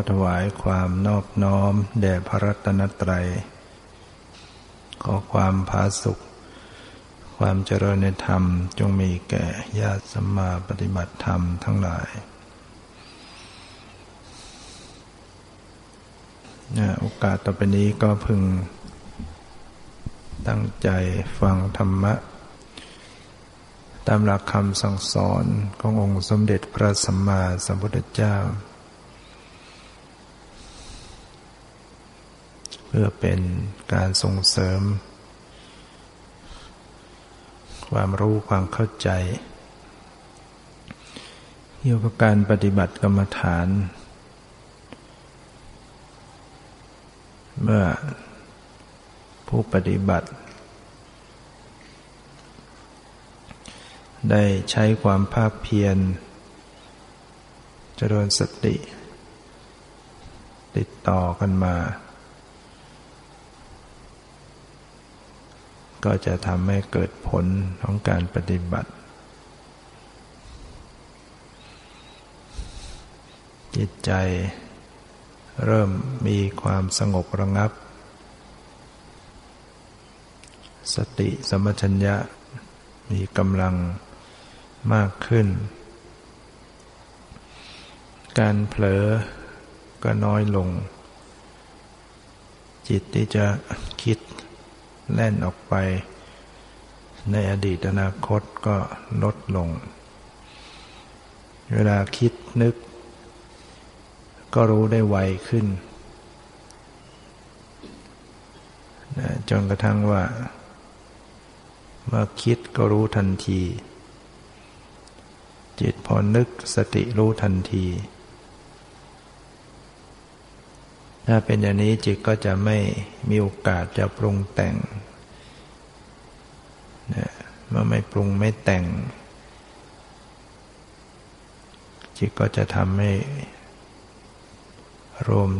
ขอถวายความนอบน้อม แด่พระรัตนตรัย ขอความผาสุข ความเจริญในธรรมจงมีแก่ญาติสัมมาปฏิบัติธรรมทั้งหลายโอกาสต่อไปนี้ก็พึง ตั้งใจฟังธรรมะ ตามหลักคำสั่งสอนขององค์สมเด็จพระสัมมาสัมพุทธเจ้า เพื่อเป็นการส่งเสริม ความรู้ความเข้าใจเกี่ยวกับการปฏิบัติกรรมฐาน เมื่อผู้ปฏิบัติ ได้ใช้ความภาคเพียรเจริญสติ ติดต่อกันมา ก็จะทำให้เกิดผลของการปฏิบัติ จิตใจเริ่มมีความสงบระงับ สติสมัชัญญะมีกำลังมากขึ้น การเผลอก็น้อยลง จิตที่จะคิด แล่นออกไป ในอดีตอนาคตก็ลดลง เวลาคิดนึก ก็รู้ได้ไวขึ้น จนกระทั่งว่า เมื่อคิดก็รู้ทันที จิตพอนึกสติรู้ทันที ถ้าเป็นอย่างนี้จิตก็จะไม่มีโอกาสจะปรุงแต่งเมื่อไม่ปรุงไม่แต่ง จิตก็จะทำให้ รวม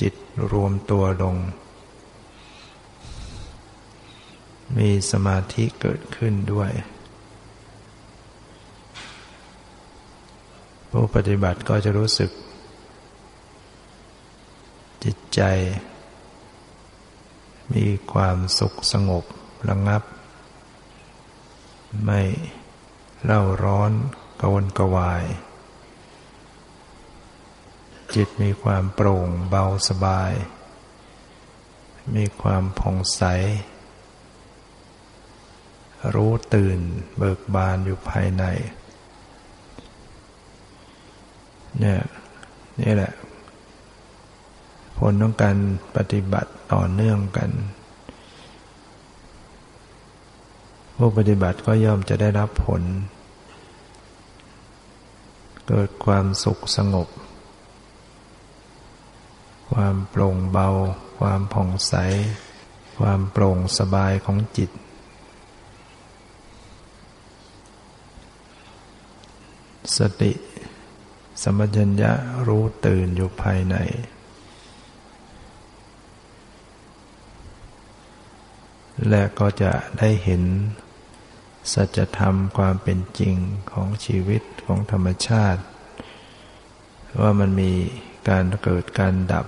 จิตรวมตัวลง มีสมาธิเกิดขึ้นด้วย ผู้ปฏิบัติก็จะรู้สึก จิตใจ มีความสุขสงบระงับ ไม่เล่าร้อนกวนกวาย จิตมีความโปร่งเบาสบาย มีความผ่องใส รู้ตื่นเบิกบานอยู่ภายในเนี่ยนี่แหละ ผลของการปฏิบัติต่อเนื่องกัน ผู้ปฏิบัติก็ย่อมจะได้รับผล เกิดความสุขสงบ ความโปร่งเบา ความผ่องใส ความโปร่งสบายของจิตสติ สมัญญะรู้ตื่นอยู่ภายใน และก็จะได้เห็น สัจธรรมความเป็นจริงของชีวิตของธรรมชาติ ว่ามันมีการเกิดการดับ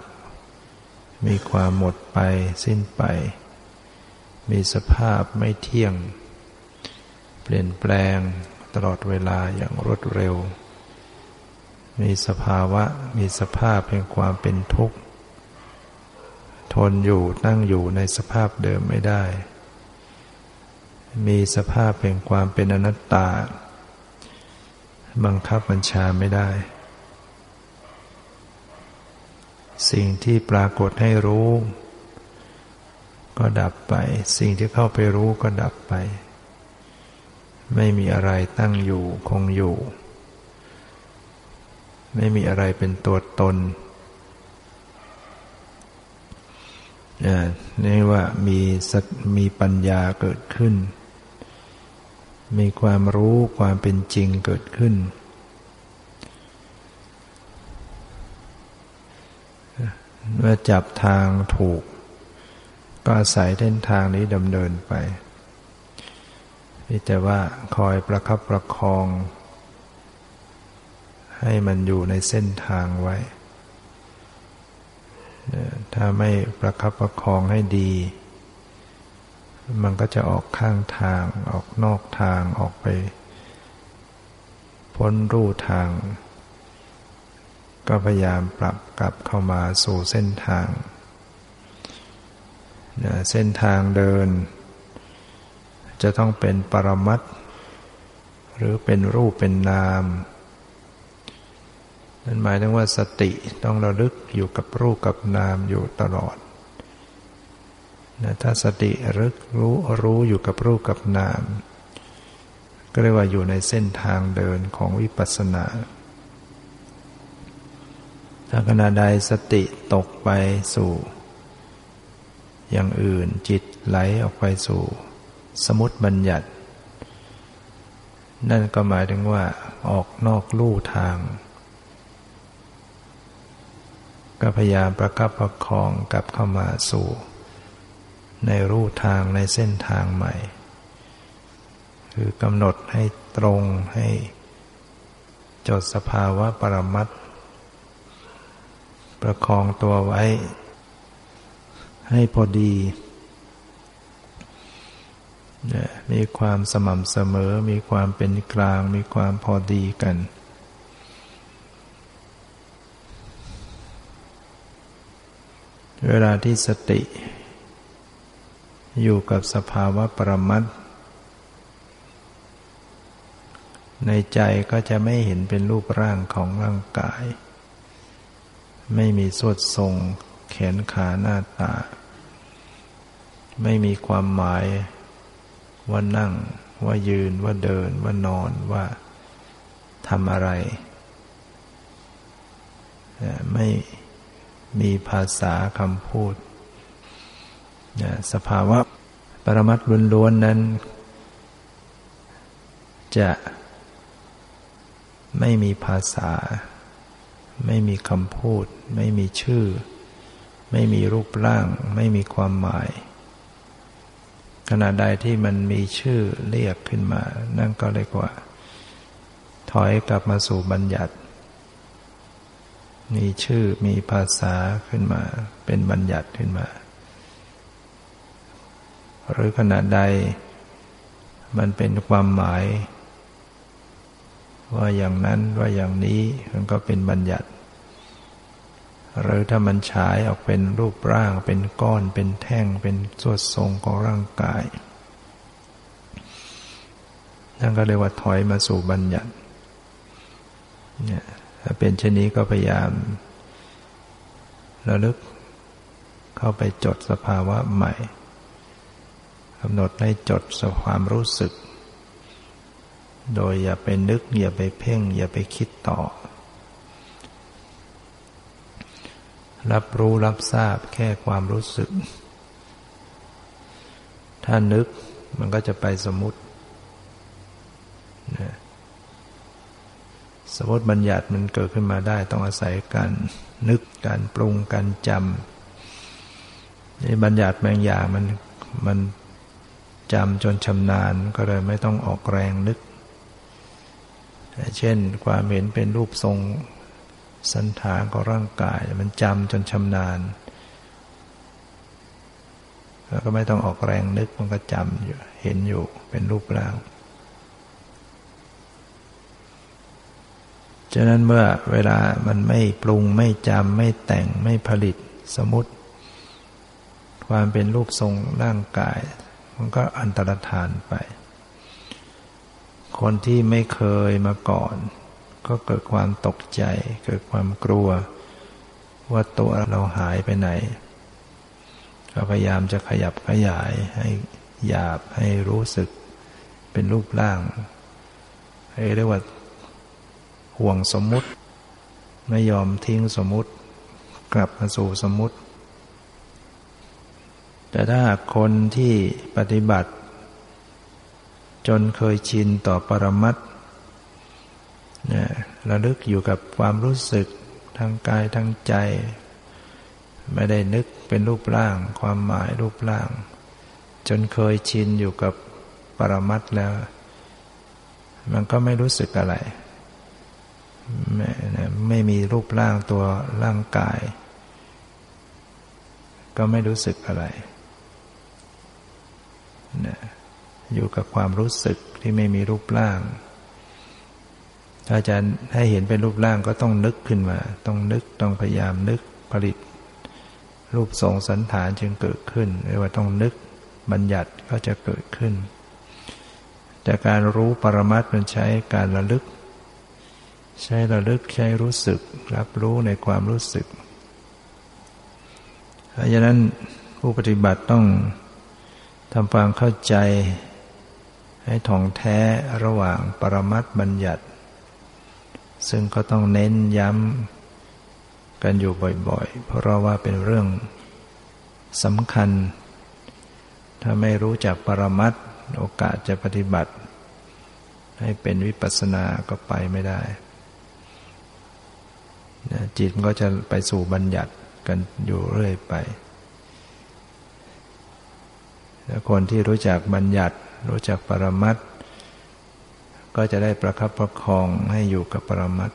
มีความหมดไปสิ้นไป มีสภาพไม่เที่ยง เปลี่ยนแปลงตลอดเวลาอย่างรวดเร็ว มีสภาวะมีสภาพแห่งความเป็นทุกข์ ทนอยู่นั่งอยู่ในสภาพเดิมไม่ได้ มีสภาพแห่งความเป็นอนัตตา บังคับบัญชาไม่ได้ สิ่งที่ปรากฏให้รู้ ก็ดับไป สิ่งที่เข้าไปรู้ก็ดับไป ไม่มีอะไรตั้งอยู่คงอยู่ ไม่มีอะไรเป็นตัวตน นี่ว่ามีมีปัญญาเกิดขึ้น มีความรู้ความเป็นจริงเกิดขึ้น เมื่อจับทางถูก ก็อาศัยเส้นทางนี้ดำเนินไปแต่ว่าคอยประคับประคอง ให้มันอยู่ในเส้นทางไว้ ถ้าไม่ประคับประคองให้ดี มันก็จะออกข้างทาง ออกนอกทางออกไป พ้นรูทาง ก็พยายามปรับกลับเข้ามาสู่เส้นทางเส้นทางเดิน จะต้องเป็นปรมัตหรือเป็นรูปเป็นนาม นั่นหมายถึงว่าสติต้องระลึกอยู่กับรูปกับนามอยู่ตลอดนะถ้าสติรึกรู้รู้อยู่กับรูปกับนาม ก็เรียกว่าอยู่ในเส้นทางเดินของวิปัสสนา ถ้าขณะใดสติตกไปสู่ อย่างอื่นจิตไหลออกไปสู่ สมุติบัญญัติ นั่นก็หมายถึงว่าออกนอกลู่ทาง ก็พยายามประคับประคองกลับเข้ามาสู่ ในรูทางในเส้นทางใหม่ คือกำหนดให้ตรงให้จดสภาวะปรมัตประคองตัวไว้ ให้พอดีมีความสม่ำเสมอ มีความเป็นกลาง มีความพอดีกัน เวลาที่สติ อยู่กับสภาวะปรมัตในใจก็จะไม่เห็นเป็นรูปร่างของร่างกาย ไม่มีสวดทรง แขนขาหน้าตา ไม่มีความหมาย ว่านั่ง ว่ายืนว่าเดิน ว่านอนว่าทำอะไร ไม่ มีภาษาคำพูดสภาวะปรมัตล้วนๆนั้น จะไม่มีภาษา ไม่มีคำพูด ไม่มีชื่อ ไม่มีรูปร่าง ไม่มีความหมาย ขณะใดที่มันมีชื่อเรียกขึ้นมา นั่นก็เรียกว่า ถอยกลับมาสู่บัญญัติ มีชื่อมีภาษาขึ้นมา เป็นบัญญัติขึ้นมา หรือขณะใด มันเป็นความหมาย ว่าอย่างนั้นว่าอย่างนี้มันก็เป็นบัญญัติ หรือถ้ามันฉายออกเป็นรูปร่าง เป็นก้อน เป็นแท่ง เป็นส่วดทรงของร่างกาย นั่นก็เรียกว่าถอยมาสู่บัญญัติเนี่ย ถ้าเป็นเช่นนี้ก็พยายามระลึกเข้าไปจดสภาวะใหม่กำหนดให้จดสความรู้สึก โดยอย่าไปนึก อย่าไปเพ่ง อย่าไปคิดต่อ รับรู้รับทราบแค่ความรู้สึก ถ้านึกมันก็จะไปสมมตินะ สมมติบัญญัติมันเกิดขึ้นมาได้ ต้องอาศัยการนึกการปรุงการจำนี่บัญญัติบางอย่างมันมันจำจนชำนาญก็เลยไม่ต้องออกแรงนึก เช่นความเห็นเป็นรูปทรงสันฐานของร่างกาย มันจำจนชำนาญ แล้วก็ไม่ต้องออกแรงนึกมันก็จำอยู่เห็นอยู่เป็นรูปร่าง ฉะนั้นเมื่อเวลามันไม่ปรุงไม่จำไม่แต่งไม่ผลิตสมมติ ความเป็นรูปทรงร่างกาย มันก็อันตรธานไป คนที่ไม่เคยมาก่อน ก็เกิดความตกใจ เกิดความกลัว ว่าตัวเราหายไปไหน ก็พยายามจะขยับขยายให้หยาบให้รู้สึกเป็นรูปร่างให้เรียกว่า ห่วงสมมุติ ไม่ยอมทิ้งสมมุติ กลับมาสู่สมมุติ แต่ถ้าคนที่ปฏิบัติ จนเคยชินต่อปรมัตเนี่ยระลึกอยู่กับความรู้สึกทางกายทางใจ ไม่ได้นึกเป็นรูปร่าง ความหมายรูปร่าง จนเคยชินอยู่กับปรมัตแล้ว มันก็ไม่รู้สึกอะไร ไม่ไม่มีรูปร่างตัวร่างกาย ก็ไม่รู้สึกอะไรนะอยู่กับความรู้สึกที่ไม่มีรูปร่าง ถ้าจะให้เห็นเป็นรูปร่างก็ต้องนึกขึ้นมา ต้องนึกต้องพยายามนึกผลิต รูปทรงสันฐานจึงเกิดขึ้นไม่ว่าต้องนึกบัญญัติก็จะเกิดขึ้นแต่การรู้ปรมัตมันใช้การระลึก ใช้ระลึกใช้รู้สึก รับรู้ในความรู้สึก เพราะฉะนั้นผู้ปฏิบัติต้องทำความเข้าใจ ให้ท่องแท้ระหว่างปรมัตบัญญัติ ซึ่งก็ต้องเน้นย้ำกันอยู่บ่อยๆ เพราะว่าเป็นเรื่องสำคัญ ถ้าไม่รู้จักปรมัตโอกาสจะปฏิบัติ ให้เป็นวิปัสสนาก็ไปไม่ได้ จิตก็จะไปสู่บัญญัติกันอยู่เรื่อยไปคนที่รู้จักบัญญัติ รู้จักปรมัตก็จะได้ประคับประคองให้อยู่กับปรมัต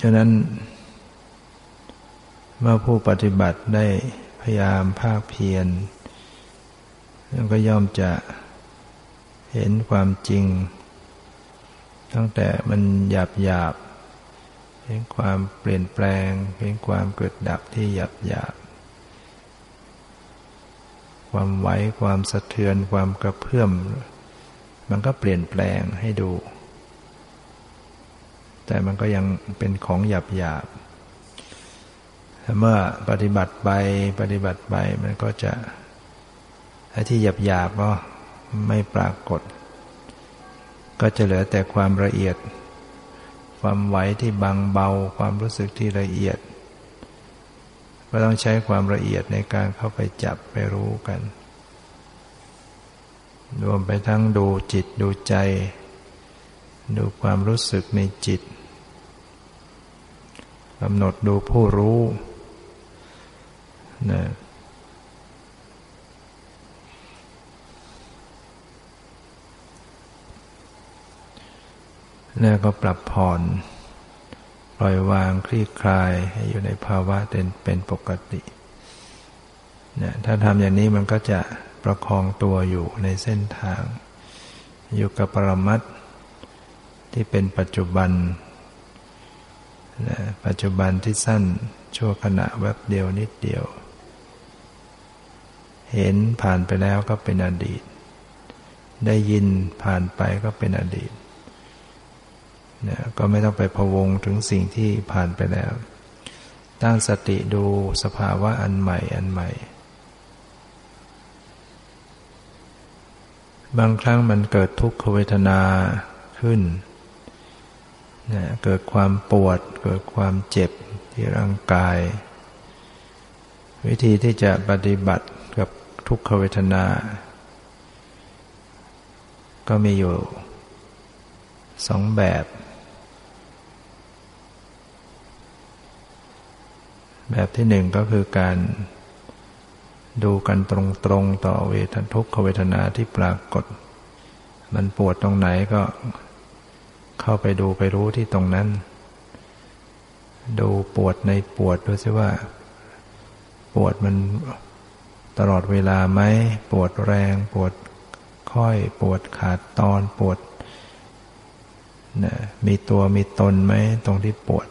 ฉะนั้น เมื่อผู้ปฏิบัติได้พยายามภาคเพียรก็ย่อมจะ เห็นความจริง ตั้งแต่มันหยาบหยาบเห็นความเปลี่ยนแปลง เห็นความเกิดดับที่หยาบหยาบความไหวความสะเทือนความกระเพื่อม มันก็เปลี่ยนแปลงให้ดู แต่มันก็ยังเป็นของหยาบหยาบเมื่อปฏิบัติไปปฏิบัติไปมันก็จะไอ้ที่หยาบหยาบก็ ไม่ปรากฏ ก็จะเหลือแต่ความละเอียด ความไหวที่บางเบา ความรู้สึกที่ละเอียดก็ต้องใช้ความละเอียดในการเข้าไปจับไปรู้กัน รวมไปทั้งดูจิตดูใจ ดูความรู้สึกในจิตกำหนดดูผู้รู้นะ แล้วก็ปรับผ่อนปล่อยวางคลี่คลายให้อยู่ในภาวะเป็นเป็นปกติเนี่ยถ้าทำอย่างนี้มันก็จะประคองตัวอยู่ในเส้นทาง อยู่กับปรมัตที่เป็นปัจจุบันนะปัจจุบันที่สั้นชั่วขณะแวบเดียวนิดเดียว เห็นผ่านไปแล้วก็เป็นอดีต ได้ยินผ่านไปก็เป็นอดีต นะก็ไม่ต้องไปพวงถึงสิ่งที่ผ่านไปแล้ว ตั้งสติดูสภาวะอันใหม่อันใหม่ บางครั้งมันเกิดทุกขเวทนาขึ้นนะเกิดความปวด เกิดความเจ็บที่ร่างกาย วิธีที่จะปฏิบัติกับทุกขเวทนา ก็มีอยู่สองแบบ แบบที่หนึ่งก็คือการดูกันตรงๆต่อเวททุกขเวทนาที่ปรากฏ มันปวดตรงไหนก็เข้าไปดูไปรู้ที่ตรงนั้น ดูปวดในปวดดูซิว่า ปวดมันตลอดเวลาไหมปวดแรง ปวดค่อย ปวดขาดตอนปวดนะมีตัวมีตนไหมตรงที่ปวด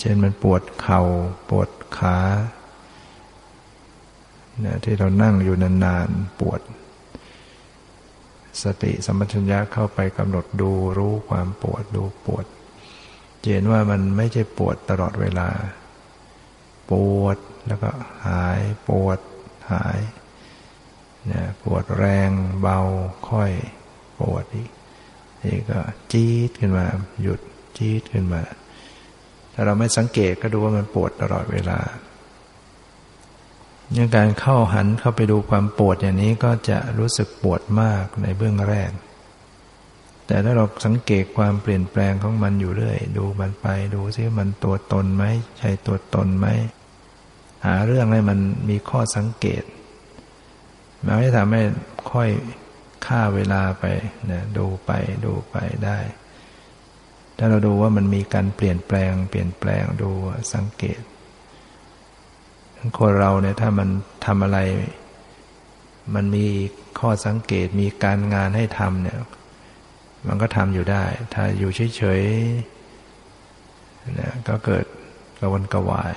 เช่นมันปวดเขา่าปวดขาเนี่ยที่เรานั่งอยู่นานๆปวด สติสมัชัญญะเข้าไปกำหนดดูรู้ความปวดดูปวดเห็นว่ามันไม่ใช่ปวดตลอดเวลา ปวดแล้วก็หายปวดหายเนี่ยปวดแรงเบาค่อยปวดอีกนี่ก็จี๊ดขึ้นมา หยุดจี๊ดขึ้นมา ถ้าเราไม่สังเกตก็ดูว่ามันปวดตลอดเวลาเนี่ยการเข้าหันเข้าไปดูความปวดอย่างนี้ก็จะรู้สึกปวดมากในเบื้องแรก แต่ถ้าเราสังเกตความเปลี่ยนแปลงของมันอยู่เรื่อย ดูมันไปดูซิมันตัวตนไหมใช่ตัวตนไหมหาเรื่องให้มันมีข้อสังเกตมันไม่ทำให้ค่อยฆ่าเวลาไปนะดูไปดูไปได้ ถ้าเราดูว่ามันมีการเปลี่ยนแปลง เปลี่ยนแปลงดูสังเกตคนเราเนี่ยถ้ามันทำอะไร มันมีข้อสังเกตมีการงานให้ทำเนี่ย มันก็ทำอยู่ได้ ถ้าอยู่เฉยๆเนี่ยก็เกิดกระวนกระวาย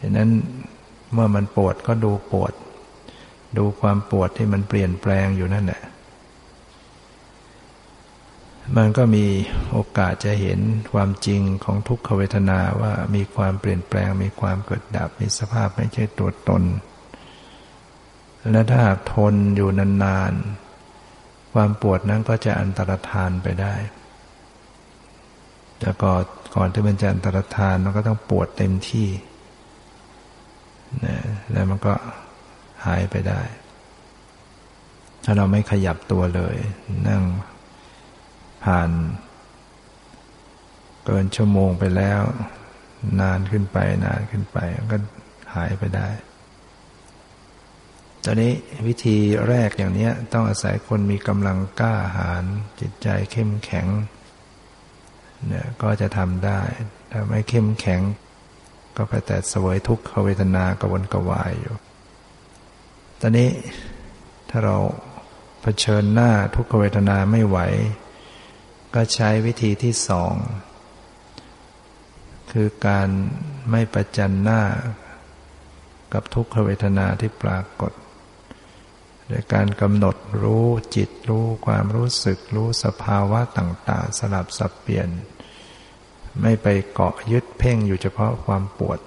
ดังนั้นเมื่อมันปวดก็ดูปวด ดูความปวดที่มันเปลี่ยนแปลงอยู่นั่นแหละ มันก็มีโอกาสจะเห็นความจริงของทุกขเวทนาว่ามีความเปลี่ยนแปลง มีความเกิดดับ มีสภาพไม่ใช่ตัวตน และถ้าทนอยู่นานๆ ความปวดนั้นก็จะอันตรธานไปได้ แต่ก่อนก่อนที่มันจะอันตรธานมันก็ต้องปวดเต็มที่นะแล้วมันก็หายไปได้ ถ้าเราไม่ขยับตัวเลย นั่ง ผ่าน เกินชั่วโมงไปแล้ว นานขึ้นไป นานขึ้นไปก็หายไปได้ ตอนนี้วิธีแรกอย่างนี้ต้องอาศัยคนมีกำลังกล้าหาญจิตใจเข้มแข็งเนี่ยก็จะทำได้ ถ้าไม่เข้มแข็ง ก็ไปแต่สวยทุกขเวทนากวนกวายอยู่ ตอนนี้ถ้าเราเผชิญหน้าทุกขเวทนาไม่ไหว ก็ใช้วิธีที่สอง คือการไม่ประจันหน้า กับทุกขเวทนาที่ปรากฏโดยการกำหนดรู้จิตรู้ความรู้สึกรู้สภาวะต่าง ๆ สลับสับเปลี่ยน ไม่ไปเกาะยึดเพ่งอยู่เฉพาะความปวด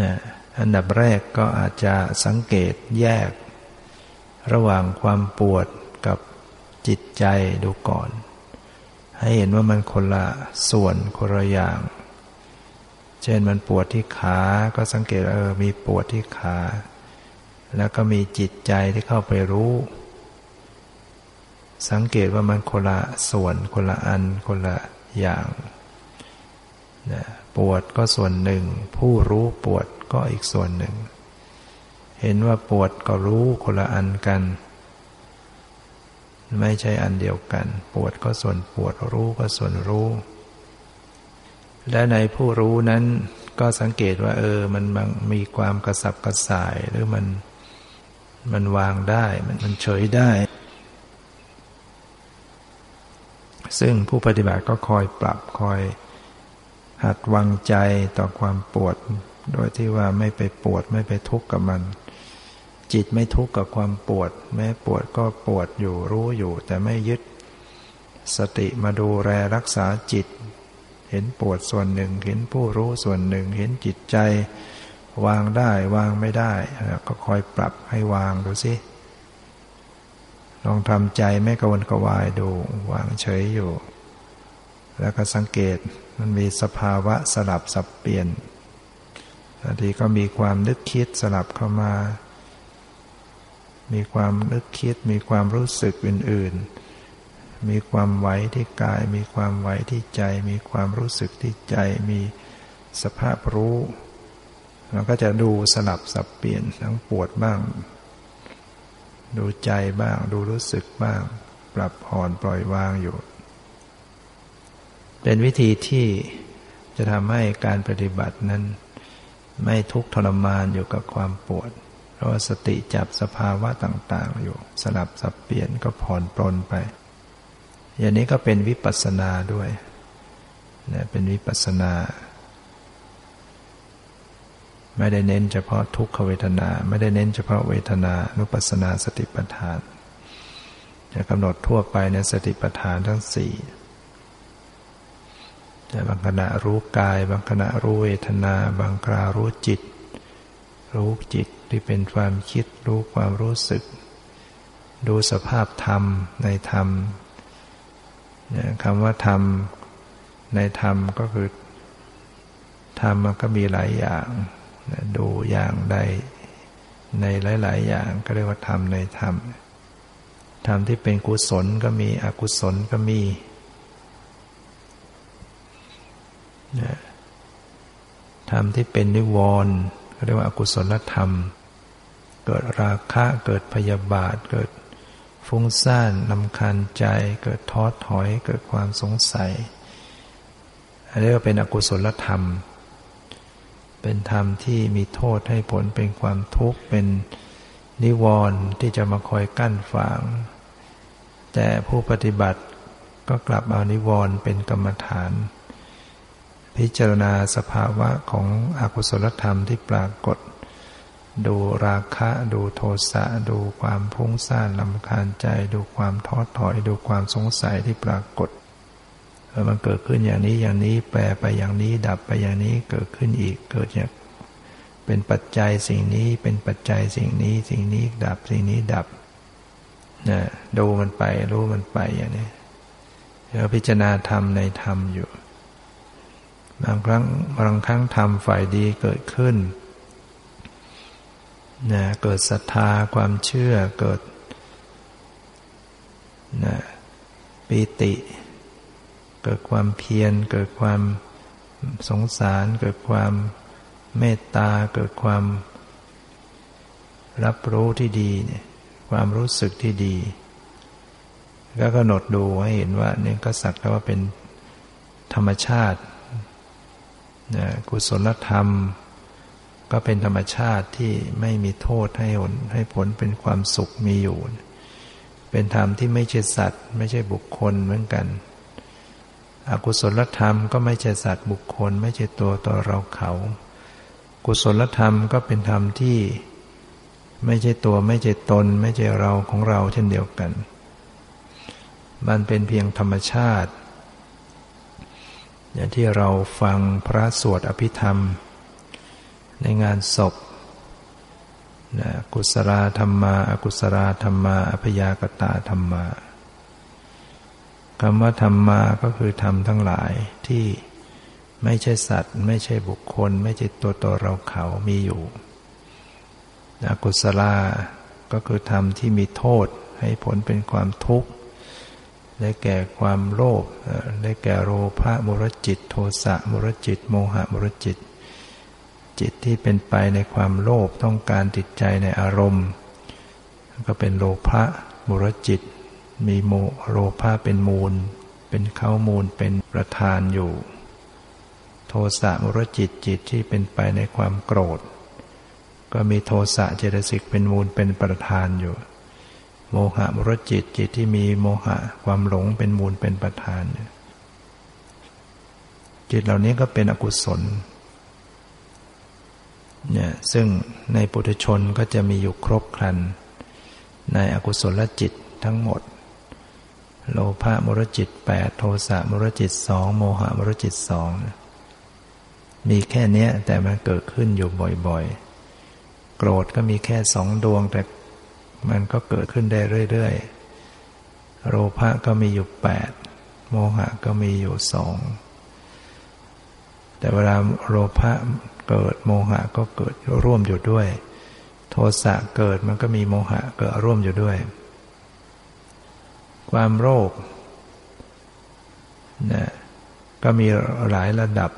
นะอันดับแรกก็อาจจะสังเกตแยก ระหว่างความปวด จิตใจดูก่อน ให้เห็นว่ามันคนละส่วนคนละอย่าง เช่นมันปวดที่ขาก็สังเกตเออมีปวดที่ขา แล้วก็มีจิตใจที่เข้าไปรู้ สังเกตว่ามันคนละส่วนคนละอันคนละอย่างนะปวดก็ส่วนหนึ่ง ผู้รู้ปวดก็อีกส่วนหนึ่ง เห็นว่าปวดก็รู้คนละอันกัน ไม่ใช่อันเดียวกัน ปวดก็ส่วนปวดรู้ก็ส่วนรู้ และในผู้รู้นั้นก็สังเกตว่า เออ มันมีความกระสับกระส่ายหรือมันมันวางได้ มันมันเฉยได้ ซึ่งผู้ปฏิบัติก็คอยปรับคอย หัดวางใจต่อความปวด โดยที่ว่าไม่ไปปวดไม่ไปทุกข์กับมัน จิตไม่ทุกข์กับความปวด แม้ปวดก็ปวดอยู่รู้อยู่ แต่ไม่ยึด สติมาดูแลรักษาจิต เห็นปวดส่วนหนึ่ง เห็นผู้รู้ส่วนหนึ่ง เห็นจิตใจ วางได้วางไม่ได้ ก็คอยปรับให้วางดูสิลองทำใจไม่กวนกวายดู วางเฉยอยู่ แล้วก็สังเกตมันมีสภาวะสลับสับเปลี่ยนบางทีก็มีความนึกคิดสลับเข้ามา มีความนึกคิด มีความรู้สึกอื่น ๆ มีความไหวที่กาย มีความไหวที่ใจ มีความรู้สึกที่ใจ มีสภาพรู้ เราก็จะดูสลับสับเปลี่ยนทั้งปวดบ้าง ดูใจบ้าง ดูรู้สึกบ้าง ปรับผ่อนปล่อยวางอยู่ เป็นวิธีที่จะทำให้การปฏิบัตินั้น ไม่ทุกข์ทรมานอยู่กับความปวด เพราะสติจับสภาวะต่างๆ อยู่ สลับสับเปลี่ยนก็ผ่อนปลนไป อย่างนี้ก็เป็นวิปัสสนาด้วยนะเป็นวิปัสสนา ไม่ได้เน้นเฉพาะทุกขเวทนา ไม่ได้เน้นเฉพาะเวทนานุปัสสนาสติปัฏฐาน จะกำหนดทั่วไปในสติปัฏฐานทั้งสี่แต่บางขณะรู้กาย บางขณะรู้เวทนา บางครารู้จิต รู้จิตที่เป็นความคิดรู้ความรู้สึก ดูสภาพธรรมในธรรมคำว่าธรรมในธรรมก็คือธรรมมันก็มีหลายอย่างดูอย่างใดในหลาย ๆ อย่างก็เรียกว่าธรรมในธรรมธรรมที่เป็นกุศลก็มีอกุศลก็มีธรรมที่เป็นนิวรณ์ เรียกว่าอกุศลธรรม เกิดราคะเกิดพยาบาท เกิดฟุ้งซ่านลำคาญใจ เกิดท้อถอย เกิดความสงสัย อันนี้ก็เป็นอกุศลธรรม เป็นธรรมที่มีโทษให้ผลเป็นความทุกข์ เป็นนิวรณ์ที่จะมาคอยกั้นฝังแต่ผู้ปฏิบัติก็กลับเอานิวรณ์เป็นกรรมฐาน พิจารณาสภาวะของอกุศลธรรมที่ปรากฏ ดูราคะ ดูโทสะ ดูความพุ่งซ่านลำคาญใจ ดูความท้อถอย ดูความสงสัยที่ปรากฏมันเกิดขึ้นอย่างนี้อย่างนี้แปรไปอย่างนี้ดับไปอย่างนี้เกิดขึ้นอีกเกิดอย่างเป็นปัจจัยสิ่งนี้เป็นปัจจัยสิ่งนี้สิ่งนี้ดับสิ่งนี้ดับนะดูมันไปรู้มันไปอย่างนี้เราพิจารณาธรรมในธรรมอยู่ บางครั้งบางครั้งธรรมฝ่ายดีเกิดขึ้นนะเกิดศรัทธาความเชื่อเกิดนะปีติ เกิดความเพียร เกิดความสงสาร เกิดความเมตตา เกิดความรับรู้ที่ดีเนี่ยความรู้สึกที่ดี ก็กำหนดดูให้เห็นว่านี่ก็สักแต่ว่าเป็นธรรมชาติ นะกุศลธรรม ก็เป็นธรรมชาติที่ไม่มีโทษให้ผลให้ผลเป็นความสุขมีอยู่ เป็นธรรมที่ไม่ใช่สัตว์ ไม่ใช่บุคคลเหมือนกัน อกุศลธรรมก็ไม่ใช่สัตว์บุคคล ไม่ใช่ตัวตัวเราเขา กุศลธรรมก็เป็นธรรมที่ไม่ใช่ตัวไม่ใช่ตน ไม่ใช่เราของเราเช่นเดียวกัน มันเป็นเพียงธรรมชาติ อย่างที่เราฟังพระสวดอภิธรรม ในงานศพนะกุศลธรรมาอากุศลธรรมาอพยากตาธรรมาคำว่าธรรมาก็คือธรรมทั้งหลายที่ไม่ใช่สัตว์ ไม่ใช่บุคคล ไม่ใช่ตัวตนเราเขามีอยู่อกุศลาก็คือธรรมที่มีโทษให้ผลเป็นความทุกข์ ได้แก่ความโลภได้แก่โลภะมุรจิต โทสะมุรจิต โมหะมุรจิต จิตที่เป็นไปในความโลภต้องการติดใจในอารมณ์ ก็เป็นโลภะมุรจิต มีโมโลภะเป็นมูล เป็นเข้ามูลเป็นประธานอยู่ โทสะมุรจิตจิตที่เป็นไปในความโกรธ ก็มีโทสะเจตสิกเป็นมูลเป็นประธานอยู่ โมหะมรจิตจิตที่มีโมหะความหลงเป็นมูลเป็นประธาน จิตเหล่านี้ก็เป็นอกุศลเนี่ยซึ่งในปุถุชนก็จะมีอยู่ครบครัน ในอกุศลจิตทั้งหมด โลภะมรจิตแปดโทสะมรจิตสองโมหะมรจิตสองมีแค่นี้แต่มันเกิดขึ้นอยู่บ่อยๆ โกรธก็มีแค่สองดวงแต่ มันก็เกิดขึ้นได้เรื่อยๆ โลภะก็มีอยู่แปด โมหะก็มีอยู่สอง แต่เวลาโลภะเกิดโมหะก็เกิดร่วมอยู่ด้วย โทสะเกิดมันก็มีโมหะเกิดร่วมอยู่ด้วย ความโรคนะก็มีหลายระดับ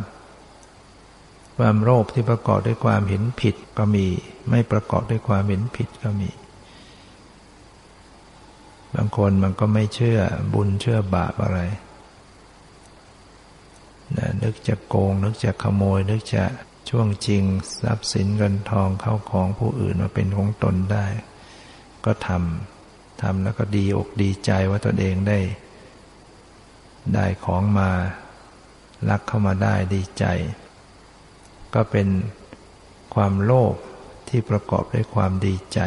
ความโรคที่ประกอบด้วยความเห็นผิดก็มี ไม่ประกอบด้วยความเห็นผิดก็มี บางคนมันก็ไม่เชื่อบุญเชื่อบาปอะไรนะนึกจะโกง นึกจะขโมย นึกจะช่วงจริงทรัพย์สินเงินทองเข้าของผู้อื่นมาเป็นของตนได้ ก็ทำทำแล้วก็ดีอกดีใจว่าตนเองได้ ได้ของมารักเข้ามาได้ดีใจ ก็เป็นความโลภที่ประกอบด้วยความดีใจ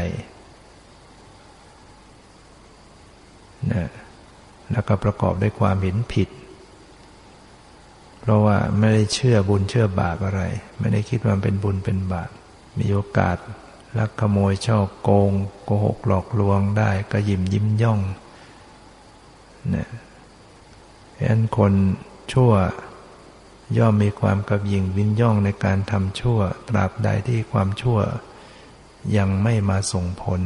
นะแล้วก็ประกอบด้วยความเห็นผิด เพราะว่าไม่ได้เชื่อบุญเชื่อบาปอะไร ไม่ได้คิดว่าเป็นบุญเป็นบาป มีโอกาสลักขโมยช่อโกงโกหกหลอกลวงได้ก็ยิ้มยิ้มย่องเนี่ยฉะนั้นคนชั่วย่อมมีความกับยิงวินย่องในการทำชั่ว ตราบใดที่ความชั่วยังไม่มาส่งผล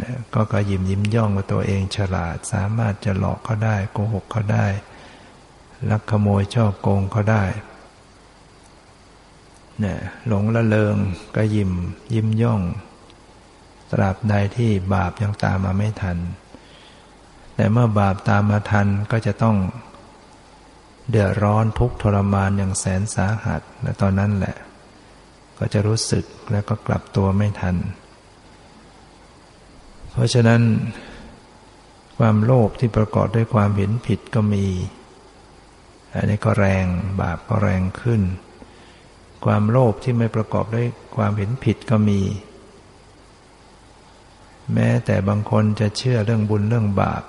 นะก็กระยิมยิ้มย่องว่าตัวเองฉลาด สามารถจะหลอกเขาได้โกหกเขาได้ ลักขโมยช่อโกงเขาได้เนี่ยหลงละเลงก็ยิ้มยิ้มย่อง ตราบใดที่บาปยังตามมาไม่ทัน แต่เมื่อบาปตามมาทันก็จะต้องเดือดร้อนทุกทรมานอย่างแสนสาหัสและตอนนั้นแหละ ก็จะรู้สึกแล้วก็กลับตัวไม่ทัน เพราะฉะนั้นความโลภที่ประกอบด้วยความเห็นผิดก็มี อันนี้ก็แรงบาปก็แรงขึ้น ความโลภที่ไม่ประกอบด้วยความเห็นผิดก็มี แม้แต่บางคนจะเชื่อเรื่องบุญเรื่องบาป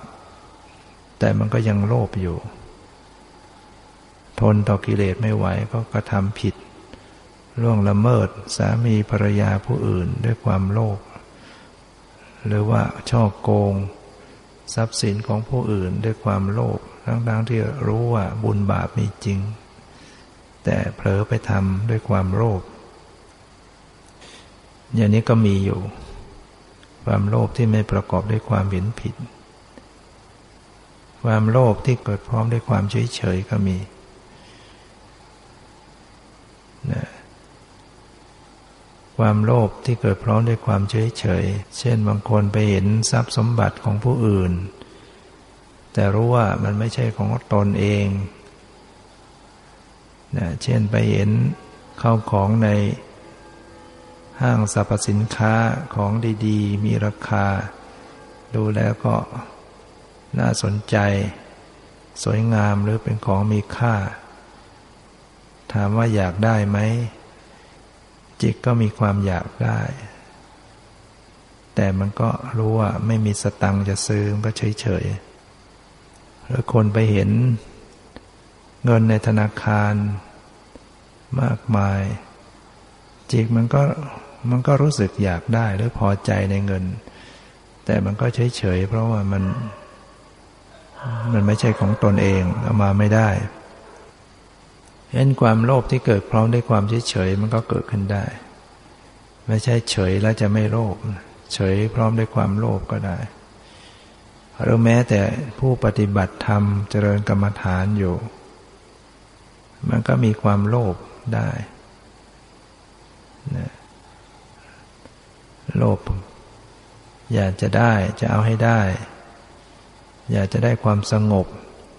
แต่มันก็ยังโลภอยู่ ทนต่อกิเลสไม่ไหวก็กระทำผิดล่วงละเมิดสามีภรรยาผู้อื่นด้วยความโลภ หรือว่าช่อโกง ทรัพย์สินของผู้อื่นด้วยความโลภทั้งๆที่รู้ว่าบุญบาปมีจริง แต่เผลอไปทำด้วยความโลภอย่างนี้ก็มีอยู่ ความโลภที่ไม่ประกอบด้วยความเห็นผิด ความโลภที่เกิดพร้อมด้วยความเฉยเฉยก็มีนะ ความโลภที่เกิดพร้อมด้วยความเฉยเฉย เช่นบางคนไปเห็นทรัพย์สมบัติของผู้อื่น แต่รู้ว่ามันไม่ใช่ของตนเองนะเช่นไปเห็นเข้าของในห้างสรรพสินค้าของดีๆ มีราคา ดูแล้วก็น่าสนใจ สวยงามหรือเป็นของมีค่า ถามว่าอยากได้ไหม จิตก็มีความอยากได้ แต่มันก็รู้ว่าไม่มีสตังจะซื้อก็เฉยๆแล้วคนไปเห็นเงินในธนาคารมากมาย จิตมันก็มันก็รู้สึกอยากได้หรือพอใจในเงิน แต่มันก็เฉยๆเพราะว่ามัน มันไม่ใช่ของตนเองเอามาไม่ได้ เห็นความโลภที่เกิดพร้อมด้วยความเฉยๆมันก็เกิดขึ้นได้ ไม่ใช่เฉยแล้วจะไม่โลภเฉยพร้อมด้วยความโลภก็ได้หรือแม้แต่ผู้ปฏิบัติธรรมเจริญกรรมฐานอยู่ มันก็มีความโลภได้นะโลภอยากจะได้จะเอาให้ได้ อยากจะได้ความสงบ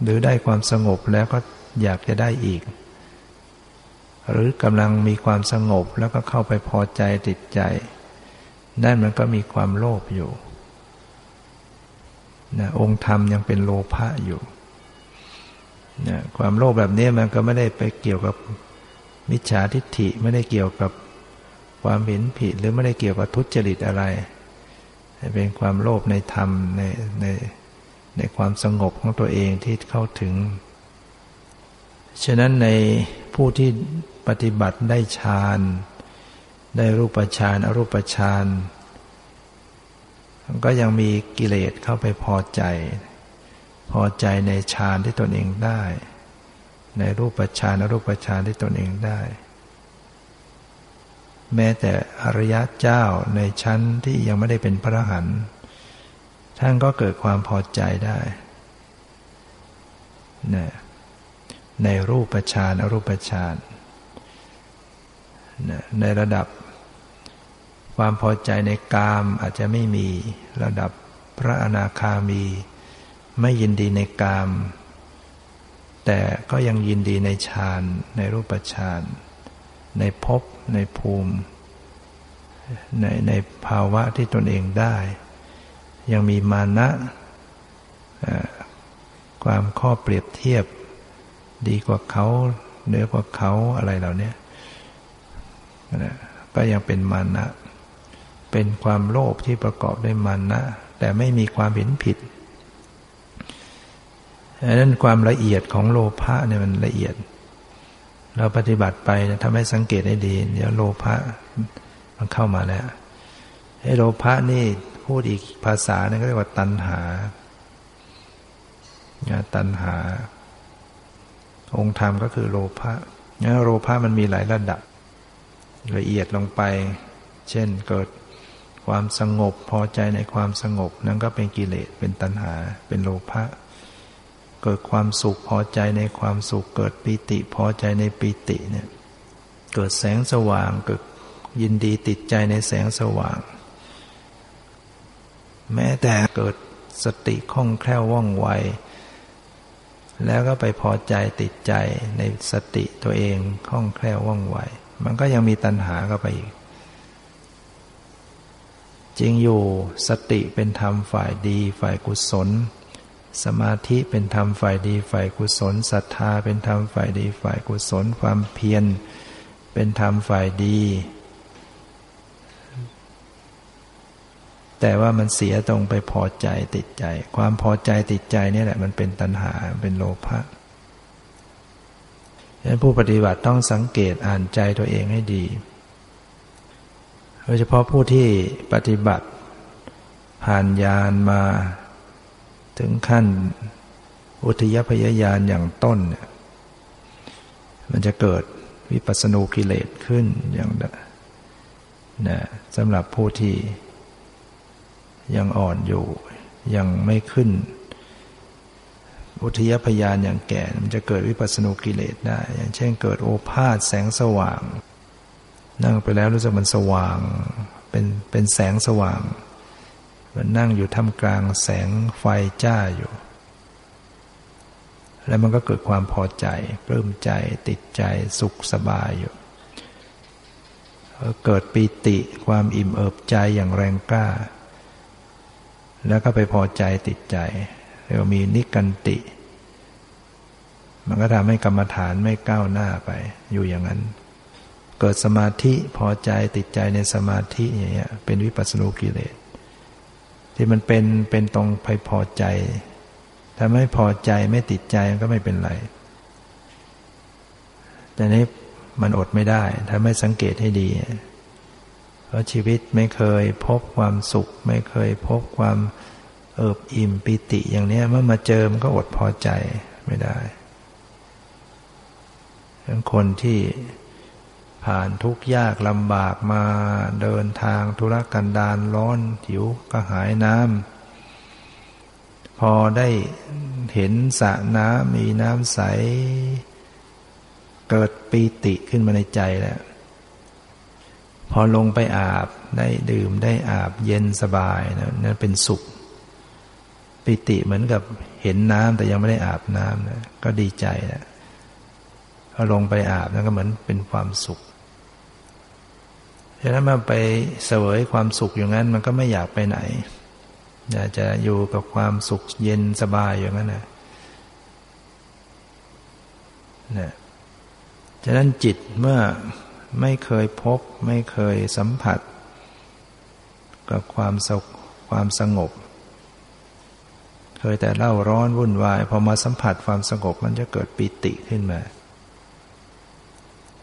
หรือได้ความสงบแล้วก็อยากจะได้อีก หรือกำลังมีความสงบแล้วก็เข้าไปพอใจติดใจ นั่นมันก็มีความโลภอยู่นะองค์ธรรมยังเป็นโลภะอยู่นะความโลภแบบนี้มันก็ไม่ได้ไปเกี่ยวกับมิจฉาทิฏฐิไม่ได้เกี่ยวกับความเห็นผิด หรือไม่ได้เกี่ยวกับทุจริตอะไร เป็นความโลภในธรรมในในในความสงบของตัวเองที่เข้าถึง ฉะนั้นในผู้ที่ ปฏิบัติได้ฌาน ได้รูปฌานอรูปฌานก็ยังมีกิเลสเข้าไปพอใจ พอใจในฌานที่ตนเองได้ ในรูปฌานอรูปฌานที่ตนเองได้ แม้แต่อริยะเจ้าในชั้นที่ยังไม่ได้เป็นพระหันท่านก็เกิดความพอใจได้นะในรูปฌานอรูปฌานน ในระดับความพอใจในกามอาจจะไม่มีระดับพระอนาคามี ไม่ยินดีในกาม แต่ก็ยังยินดีในฌานในรูปฌานในภพในภูมิ ในในภาวะที่ตนเองได้ ยังมีมานะความข้อเปรียบเทียบ ดีกว่าเขาเหนือกว่าเขาอะไรเหล่านี้ ก็ยังเป็นมานะ เป็นความโลภที่ประกอบด้วยมันะ แต่ไม่มีความเห็นผิดดังนั้นความละเอียดของโลภะเนี่ยมันละเอียด เราปฏิบัติไปทำให้สังเกตได้ดี เดี๋ยวโลภะมันเข้ามาแล้วไอ้โลภะนี่พูดอีกภาษาเนี่ยก็เรียกว่าตัณหาตัณหา องค์ธรรมก็คือโลภะงั้นโลภะมันมีหลายระดับ ละเอียดลงไป เช่นเกิดความสงบพอใจในความสงบ นั่นก็เป็นกิเลสเป็นตัณหา เป็นโลภะเกิดความสุขพอใจในความสุข เกิดปิติพอใจในปิติเนี่ยเกิดแสงสว่างเกิดยินดีติดใจในแสงสว่าง แม้แต่เกิดสติคล่องแคล่วว่องไวแล้วก็ไปพอใจติดใจในสติตัวเองคล่องแคล่วว่องไว มันก็ยังมีตัณหาเข้าไปอีกจริงอยู่สติเป็นธรรมฝ่ายดีฝ่ายกุศล สมาธิเป็นธรรมฝ่ายดีฝ่ายกุศลศรัทธาเป็นธรรมฝ่ายดีฝ่ายกุศลความเพียรเป็นธรรมฝ่ายดี แต่ว่ามันเสียตรงไปพอใจติดใจ ความพอใจติดใจนี่แหละมันเป็นตัณหาเป็นโลภะ ฉะนั้นผู้ปฏิบัติต้องสังเกตอ่านใจตัวเองให้ดี โดยเฉพาะผู้ที่ปฏิบัติ ผ่านญาณมา ถึงขั้นอุทยพยายานอย่างต้นเนี่ยมันจะเกิดวิปัสสนูกิเลสขึ้นอย่างนะสำหรับผู้ที่ยังอ่อนอยู่ยังไม่ขึ้น อุทยพยานอย่างแก่ มันจะเกิดวิปัสสนุกิเลสได้ อย่างเช่นเกิดโอภาษแสงสว่าง นั่งไปแล้วรู้สึกมันสว่าง เป็นเป็นแสงสว่าง มันนั่งอยู่ท่ามกลางแสงไฟจ้าอยู่ แล้วมันก็เกิดความพอใจปลื้มใจติดใจสุขสบายอยู่ เกิดปีติความอิ่มเอิบใจอย่างแรงกล้า แล้วก็ไปพอใจติดใจ เรียกว่ามีนิกันติ มันก็ทำให้กรรมฐานไม่ก้าวหน้าไป อยู่อย่างนั้น เกิดสมาธิพอใจติดใจในสมาธิอย่างเงี้ยเป็นวิปัสสนูกิเลส ที่มันเป็นเป็นตรงไปพอใจถ้าไม่พอใจไม่ติดใจมันก็ไม่เป็นไร แต่นี้มันอดไม่ได้ ถ้าไม่สังเกตให้ดี เพราะชีวิตไม่เคยพบความสุข ไม่เคยพบความ เอิบอิ่มปิติอย่างนี้เมื่อมาเจอมันก็อดพอใจไม่ได้ทั้งคนที่ผ่านทุกข์ยากลำบากมาเดินทางธุรกันดารร้อนหิวก็หายน้ำพอได้เห็นสระน้ำมีน้ำใส เกิดปีติขึ้นมาในใจแล้วพอลงไปอาบได้ดื่มได้อาบเย็นสบายนะนั่นเป็นสุข ปิติเหมือนกับเห็นน้ำแต่ยังไม่ได้อาบน้ำนะก็ดีใจนะพอลงไปอาบนั่นก็เหมือนเป็นความสุขฉะนั้นมาไปเสวยความสุขอย่างนั้น มันก็ไม่อยากไปไหนอยากจะอยู่กับความสุขเย็นสบายอย่างนั้นนะนะฉะนั้นจิตเมื่อไม่เคยพบ ไม่เคยสัมผัส กับความสุขความสงบ ยแต่เล่าร้อนวุ่นวาย พอมาสัมผัสความสงบมันจะเกิดปิติขึ้นมา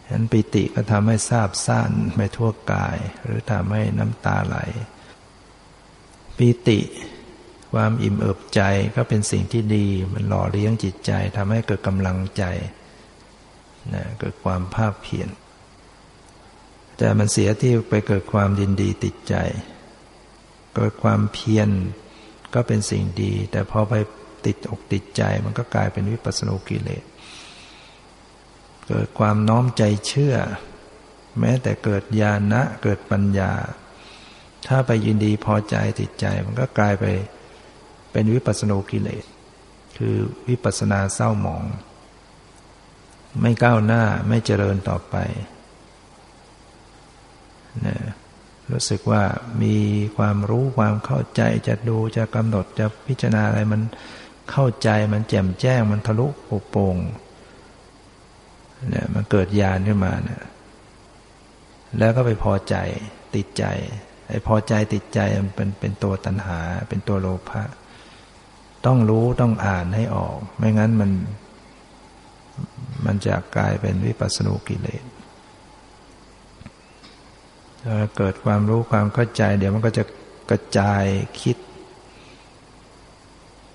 ฉะนั้นปิติก็ทำให้ทราบซ่านไปทั่วกาย หรือทำให้น้ำตาไหล ปิติ ความอิ่มเอิบใจก็เป็นสิ่งที่ดี มันหล่อเลี้ยงจิตใจทำให้เกิดกำลังใจนะเกิดความภาคเพียรแต่มันเสียที่ไปเกิดความยินดีติดใจ เกิดความเพียร ก็เป็นสิ่งดี แต่พอไปติดอกติดใจมันก็กลายเป็นวิปัสสนุกิเลสเกิดความน้อมใจเชื่อ แม้แต่เกิดญาณะเกิดปัญญา ถ้าไปยินดีพอใจติดใจมันก็กลายไปเป็นวิปัสสนุกิเลส คือวิปัสนาเศร้าหมอง ไม่ก้าวหน้าไม่เจริญต่อไปนะ รู้สึกว่ามีความรู้ความเข้าใจจะดูจะกำหนดจะพิจารณาอะไรมันเข้าใจมันแจ่มแจ้งมันทะลุปุโป่งเนี่ยมันเกิดญาณขึ้นมาเนี่ยแล้วก็ไปพอใจติดใจไอ้พอใจติดใจมันเป็นเป็นตัวตัณหา เป็นตัวโลภะต้องรู้ต้องอ่านให้ออก ไม่งั้นมัน มันจะกลายเป็นวิปัสสนุกิเลส เกิดความรู้ความเข้าใจ เดี๋ยวมันก็จะกระจายคิด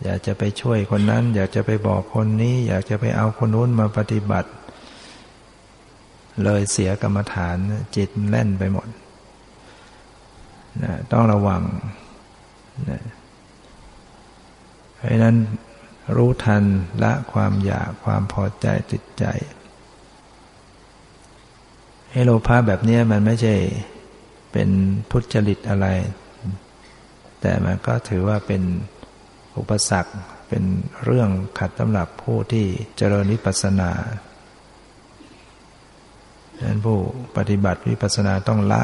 อยากจะไปช่วยคนนั้น อยากจะไปบอกคนนี้ อยากจะไปเอาคนนู้นมาปฏิบัติ เลยเสียกรรมฐานจิตแล่นไปหมดนะต้องระวังนะเพราะนั้นรู้ทันละความอยากความพอใจติดใจให้โลภะแบบนี้มันไม่ใช่ เป็นทุจริตอะไร แต่มันก็ถือว่าเป็นอุปสรรคเป็นเรื่องขัดสำหรับผู้ที่เจริญวิปัสสนาดังนั้นผู้ปฏิบัติวิปัสสนาต้องละ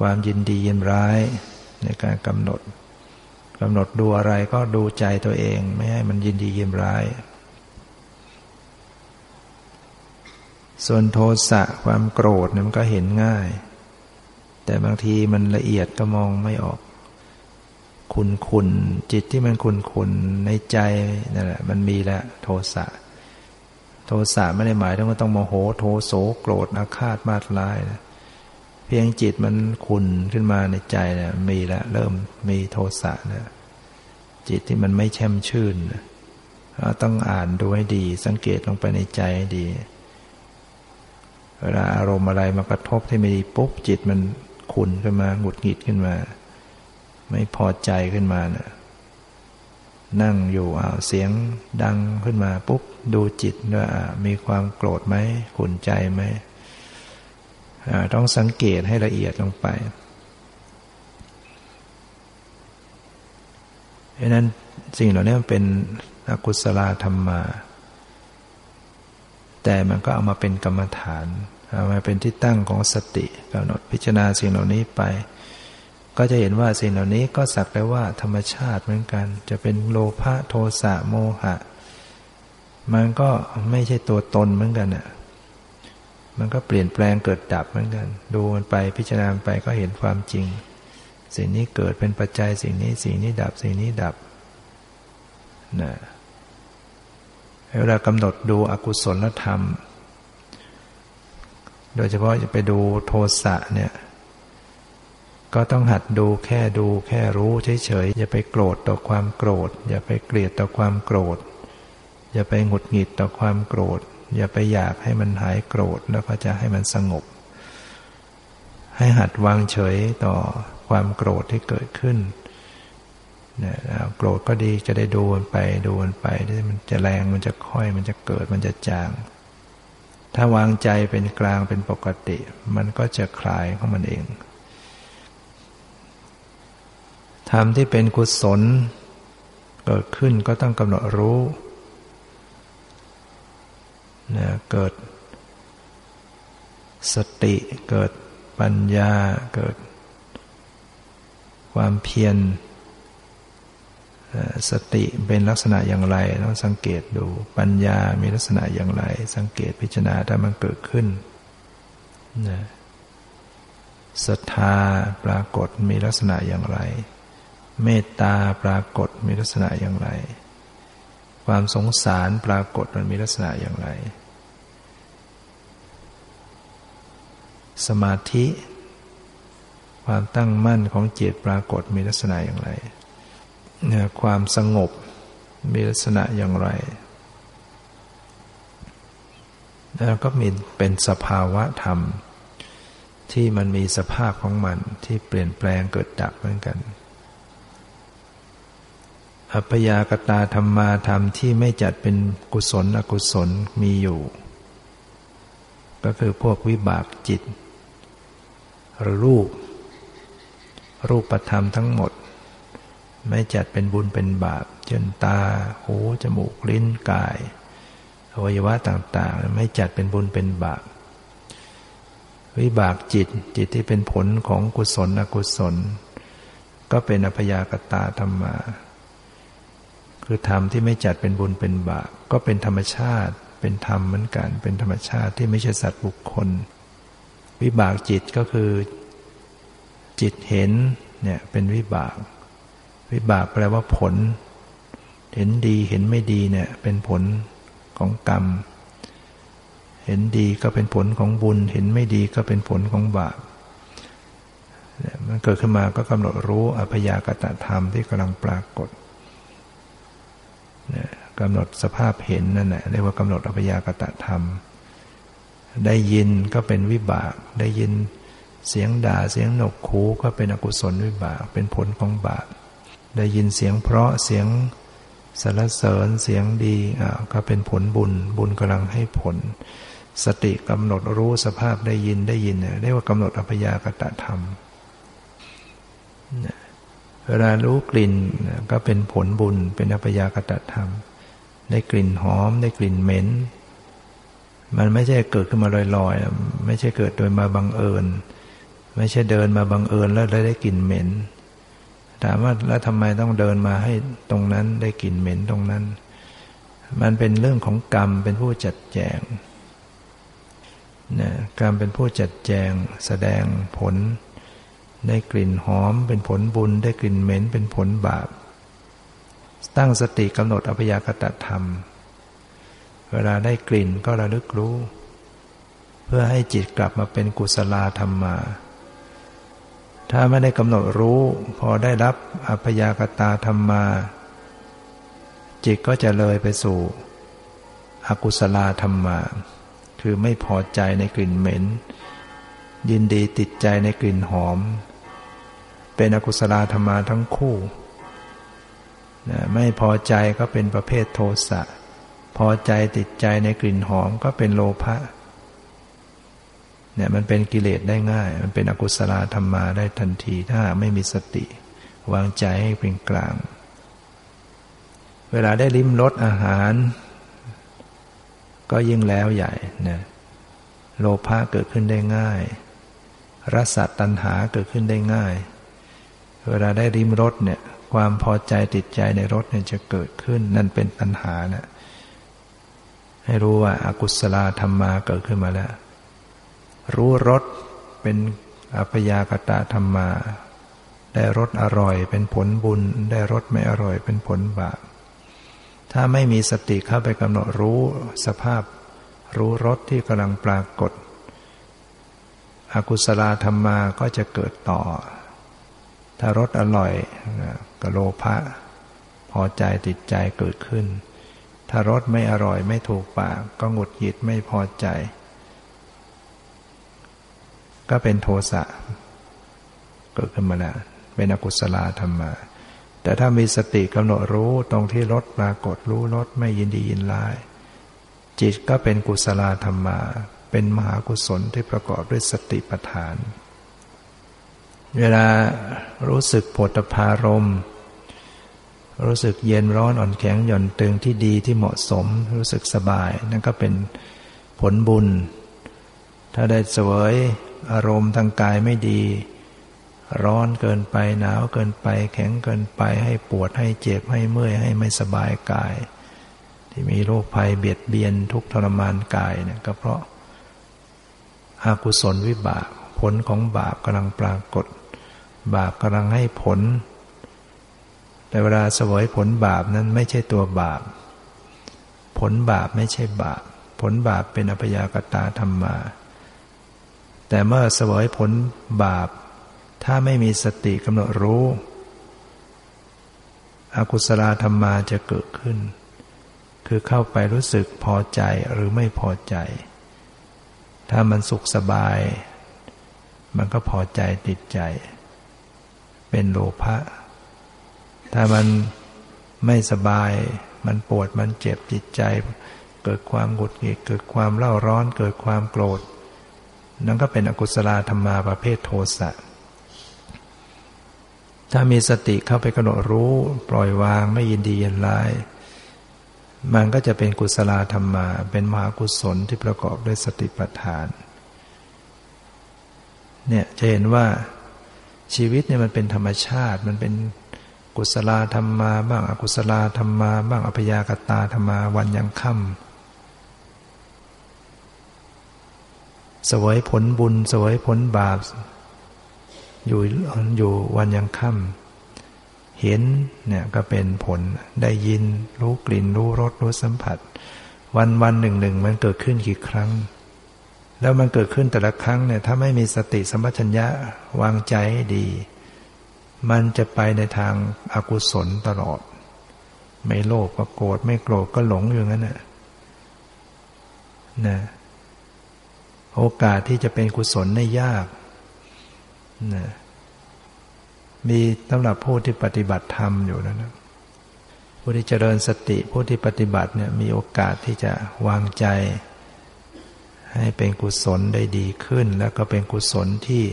ความยินดียินร้ายในการกำหนดกำหนดดูอะไรก็ดูใจตัวเอง ไม่ให้มันยินดียินร้าย ส่วนโทสะความโกรธเนี่ยมันก็เห็นง่าย แต่บางทีมันละเอียดก็มองไม่ออก คุณคุณจิตที่มันคุณคุณในใจนั่นแหละมันมีแล้วโทสะ โทสะไม่ได้หมายถึงว่าต้องโมโหโทโสโกรธอาฆาตมาดร้ายนะเพียงจิตมันขุนขึ้นมาในใจเนี่ยมีแล้วเริ่มมีโทสะนะจิตที่มันไม่แช่มชื่นต้องอ่านดูให้ดี สังเกตลงไปในใจให้ดีเวลาอารมณ์อะไรมากระทบที่ไม่ดีปุ๊บจิตมัน ขุนขึ้นมาหงุดหงิดขึ้นมา ไม่พอใจขึ้นมานะนั่งอยู่อ้าเสียงดังขึ้นมาปุ๊บดูจิตว่ามีความโกรธไหมขุนใจไหมต้องสังเกตให้ละเอียดลงไปเพราะนั้นสิ่งเหล่านี้มันเป็นอกุศลธรรมมา แต่มันก็เอามาเป็นกรรมฐาน มาเป็นที่ตั้งของสติกำหนดพิจารณาสิ่งเหล่านี้ไป ก็จะเห็นว่าสิ่งเหล่านี้ก็สักแต่ว่าธรรมชาติเหมือนกัน จะเป็นโลภะโทสะโมหะ มันก็ไม่ใช่ตัวตนเหมือนกันอะมันก็เปลี่ยนแปลงเกิดดับเหมือนกัน ดูมันไปพิจารณาไปก็เห็นความจริง สิ่งนี้เกิดเป็นปัจจัยสิ่งนี้สิ่งนี้ดับสิ่งนี้ดับนะเวลากำหนดดูอกุศลธรรม โดยเฉพาะจะไปดูโทสะเนี่ย ก็ต้องหัดดูแค่ดูแค่รู้เฉยๆอย่าไปโกรธต่อความโกรธ อย่าไปเกลียดต่อความโกรธ อย่าไปหงุดหงิดต่อความโกรธ อย่าไปอยากให้มันหายโกรธแล้วก็จะให้มันสงบ ให้หัดวางเฉยต่อความโกรธที่เกิดขึ้นนะโกรธก็ดีจะได้ดูมันไปดูมันไปมันจะแรงมันจะค่อยมันจะเกิดมันจะจาง ถ้าวางใจเป็นกลางเป็นปกติ มันก็จะคลายของมันเองธรรมที่เป็นกุศล เกิดขึ้นก็ต้องกำหนดรู้นะเกิด สติเกิดปัญญาเกิด ความเพียร สติเป็นลักษณะอย่างไรต้องสังเกตดูปัญญามีลักษณะอย่างไร สังเกตพิจารณาถ้ามันเกิดขึ้นนะศรัทธาปรากฏมีลักษณะอย่างไร เมตตาปรากฏมีลักษณะอย่างไร ความสงสารปรากฏมันมีลักษณะอย่างไร สมาธิ ความตั้งมั่นของจิตปรากฏมีลักษณะอย่างไร ความสงบมีลักษณะอย่างไร แล้วก็มีเป็นสภาวะธรรม ที่มันมีสภาพของมันที่เปลี่ยนแปลงเกิดดับเหมือนกัน อัพยากตาธรรมาธรรมที่ไม่จัดเป็นกุศลอกุศลมีอยู่ ก็คือพวกวิบากจิต หรือรูป รูปธรรมทั้งหมด ไม่จัดเป็นบุญเป็นบาปจนตา หู จมูก ลิ้น กาย อวัยวะต่างๆ ไม่จัดเป็นบุญเป็นบาป วิบากจิต จิตที่เป็นผลของกุศลอกุศล ก็เป็นอพยากตาธรรมา คือธรรมที่ไม่จัดเป็นบุญเป็นบาป ก็เป็นธรรมชาติ เป็นธรรมเหมือนกัน เป็นธรรมชาติที่ไม่ใช่สัตว์บุคคล วิบากจิตก็คือจิตเห็นเนี่ยเป็นวิบาก วิบากแปลว่าผล เห็นดีเห็นไม่ดีเนี่ย เป็นผลของกรรม เห็นดีก็เป็นผลของบุญ เห็นไม่ดีก็เป็นผลของบาปมันเกิดขึ้นมาก็กำหนดรู้อภยากตธรรมที่กำลังปรากฏกำหนดสภาพเห็นนั่นแหละเรียกว่ากำหนดอภยากตธรรม ได้ยินก็เป็นวิบาก ได้ยินเสียงด่าเสียงหนกคูก็เป็นอกุศลวิบาก เป็นผลของบาป ได้ยินเสียงเพราะเสียงสรรเสริญเสียงดีอ่าก็เป็นผลบุญบุญกำลังให้ผล สติกำหนดรู้สภาพได้ยินได้ยินเรียกว่ากำหนดอัพยากตธรรมเวลารู้กลิ่นก็เป็นผลบุญเป็นอัพยากตธรรม ได้กลิ่นหอมได้กลิ่นเหม็นมันไม่ใช่เกิดขึ้นมาลอยๆ ไม่ใช่เกิดโดยมาบังเอิญ ไม่ใช่เดินมาบังเอิญแล้วได้กลิ่นเหม็น ถามว่าแล้วทำไมต้องเดินมาให้ตรงนั้นได้กลิ่นเหม็นตรงนั้น มันเป็นเรื่องของกรรมเป็นผู้จัดแจงนะการเป็นผู้จัดแจง แสดงผล ได้กลิ่นหอม เป็นผลบุญ ได้กลิ่นเหม็น เป็นผลบาป ตั้งสติกำหนดอภิยากตธรรม เวลาได้กลิ่นก็ระลึกรู้ เพื่อให้จิตกลับมาเป็นกุศลธรรมมา ถ้าไม่ได้กำหนดรู้ พอได้รับอภยากตาธรรมมา จิตก็จะเลยไปสู่อกุศลธรรมมา คือไม่พอใจในกลิ่นเหม็น ยินดีติดใจในกลิ่นหอม เป็นอกุศลธรรมาทั้งคู่ไม่พอใจก็เป็นประเภทโทสะ พอใจติดใจในกลิ่นหอมก็เป็นโลภะ เนี่ยมันเป็นกิเลสได้ง่าย มันเป็นอกุศลธรรมาได้ทันทีถ้าไม่มีสติ วางใจให้เป็นกลาง เวลาได้ลิ้มรสอาหาร ก็ยิ่งแล้วใหญ่นะโลภะเกิดขึ้นได้ง่ายรสตัณหาเกิดขึ้นได้ง่าย เวลาได้ริมรสเนี่ยความพอใจติดใจในรสเนี่ยจะเกิดขึ้น นั่นเป็นตัณหานะให้รู้ว่าอากุศลธรรมาเกิดขึ้นมาแล้ว รู้รสเป็นอพยากตาธรรมา ได้รสอร่อยเป็นผลบุญ ได้รสไม่อร่อยเป็นผลบาปถ้าไม่มีสติเข้าไปกำหนดรู้สภาพ รู้รสที่กำลังปรากฏ อกุศลธรรมาก็จะเกิดต่อ ถ้ารสอร่อยกโลภะพอใจติดใจเกิดขึ้น ถ้ารสไม่อร่อยไม่ถูกปาก ก็หงุดหงิดไม่พอใจ ก็เป็นโทสะเกิดขึ้นมาแล้วเป็นอกุศลธรรมาแต่ถ้ามีสติกำหนดรู้ตรงที่รถปรากฏรู้รถไม่ยินดียินร้าย จิตก็เป็นกุศลธรรมา เป็นมหากุศลที่ประกอบด้วยสติปัฏฐาน เวลารู้สึกปวดพารมรู้สึกเย็นร้อนอ่อนแข็งหย่อนตึงที่ดีที่เหมาะสม รู้สึกสบาย นั่นก็เป็นผลบุญ ถ้าได้เสวย อารมณ์ทางกายไม่ดี ร้อนเกินไปหนาวเกินไป แข็งเกินไปให้ปวดให้เจ็บให้เมื่อยให้ไม่สบายกาย ที่มีโรคภัยเบียดเบียนทุกทรมานกายเนี่ยก็เพราะอากุศลวิบาก ผลของบาปกำลังปรากฏ บาปกำลังให้ผล แต่เวลาสวยผลบาปนั้นไม่ใช่ตัวบาป ผลบาปไม่ใช่บาป ผลบาปเป็นอภยากตาธรรมา แต่เมื่อสวยผลบาป ถ้าไม่มีสติกำหนดรู้อกุศลธรรมาจะเกิดขึ้น คือเข้าไปรู้สึกพอใจหรือไม่พอใจ ถ้ามันสุขสบาย มันก็พอใจติดใจ เป็นโลภะถ้ามันไม่สบาย มันปวดมันเจ็บจิตใจ เกิดความหงุดหงิดเกิดความเล่าร้อน เกิดความโกรธ นั่นก็เป็นอกุศลธรรมาประเภทโทสะ ถ้ามีสติเข้าไปกำหนดรู้ปล่อยวางไม่ยินดียินร้าย มันก็จะเป็นกุศลธรรมา เป็นมหากุศลที่ประกอบด้วยสติปัฏฐาน เนี่ยจะเห็นว่าชีวิตเนี่ยมันเป็นธรรมชาติ มันเป็นกุศลธรรมาบ้างอกุศลธรรมา บ้างอภยากตาธรรมาวันยังค่ำ สวยผลบุญ สวยผลบาป อยู่อยู่วันยังค่ำเห็นเนี่ยก็เป็นผลได้ยินรู้กลิ่นรู้รสรู้สัมผัส วันวันหนึ่งหนึ่งมันเกิดขึ้นกี่ครั้ง แล้วมันเกิดขึ้นแต่ละครั้งเนี่ยถ้าไม่มีสติสัมปชัญญะวางใจดี มันจะไปในทางอากุศลตลอด ไม่โลภก็โกรธไม่โกรธก็หลงอยู่งั้นน่ะนะ โอกาสที่จะเป็นกุศลได้ยากนะมีสำหรับผู้ที่ปฏิบัติธรรมอยู่นะนะผู้ที่เจริญสติผู้ที่ปฏิบัติเนี่ยมีโอกาสที่จะวางใจ ให้เป็นกุศลได้ดีขึ้น แล้วก็เป็นกุศลที่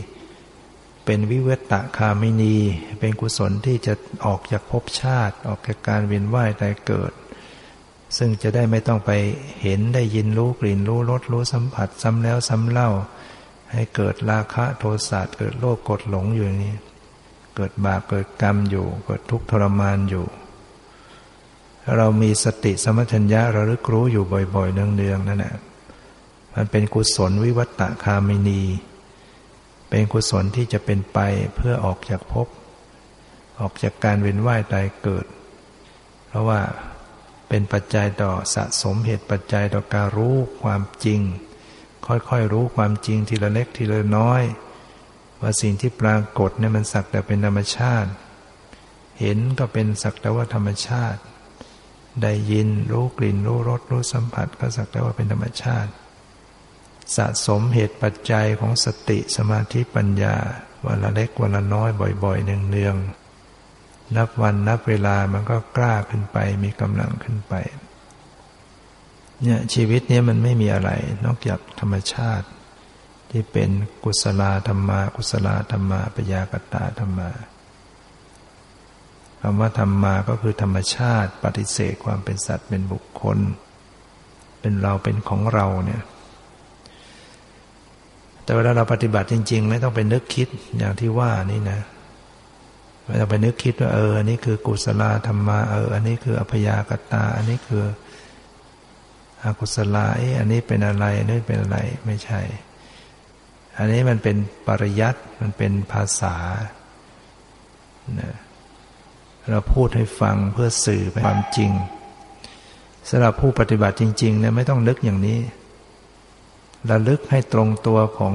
เป็นวิเวตะคามินี เป็นกุศลที่จะออกจากภพชาติ ออกจากการเวียนว่ายตายเกิด ซึ่งจะได้ไม่ต้องไปเห็นได้ยินรู้กลิ่นรู้รสรู้สัมผัสซ้ำแล้วซ้ำเล่า ให้เกิดราคะโทสะเกิดโลภกดหลงอยู่นี้ เกิดบาปเกิดกรรมอยู่ เกิดทุกข์ทรมานอยู่ เรามีสติสมัชัญญะระลึกรู้อยู่บ่อยๆ เนืองๆนั่นแหละมันเป็นกุศลวิวัตตคามินี เป็นกุศลที่จะเป็นไปเพื่อออกจากภพออกจากการเวียนว่ายตายเกิด เพราะว่า เป็นปัจจัยต่อสะสมเหตุปัจจัยต่อการรู้ความจริง ค่อยๆรู้ความจริงทีละเล็กทีละน้อย ว่าสิ่งที่ปรากฏเนี่ยมันสักแต่เป็นธรรมชาติ เห็นก็เป็นสักแต่ว่าธรรมชาติ ได้ยินรู้กลิ่นรู้รสรู้สัมผัสก็สักแต่ว่าเป็นธรรมชาติ สะสมเหตุปัจจัยของสติสมาธิปัญญาวันละเล็กวันละน้อยบ่อยๆเนืองๆ นับวันนับเวลามันก็กล้าขึ้นไป มีกำลังขึ้นไป เนี่ยชีวิตนี้มันไม่มีอะไร นอกจากธรรมชาติ ที่เป็นกุศลธรรมา กุศลธรรมาปยากตาธรรมาคำว่าธรรมาก็คือธรรมชาติ ปฏิเสธความเป็นสัตว์เป็นบุคคล เป็นเราเป็นของเราเนี่ยแต่เวลาเราปฏิบัติจริง ๆ ไม่ต้องไปนึกคิดอย่างที่ว่านี่นะ ไม่ต้องไปนึกคิดว่า เอออันนี้คือกุศลธรรมาเออ อันนี้คืออภยากตา อันนี้คืออกุศลาเอออันนี้เป็นอะไรนนี้เป็นอะไรไม่ใช่ อันนี้มันเป็นปริยัติมันเป็นภาษานะเราพูดให้ฟังเพื่อสื่อความจริงสำหรับผู้ปฏิบัติจริงๆเนี่ยไม่ต้องนึกอย่างนี้ระลึกให้ตรงตัวของ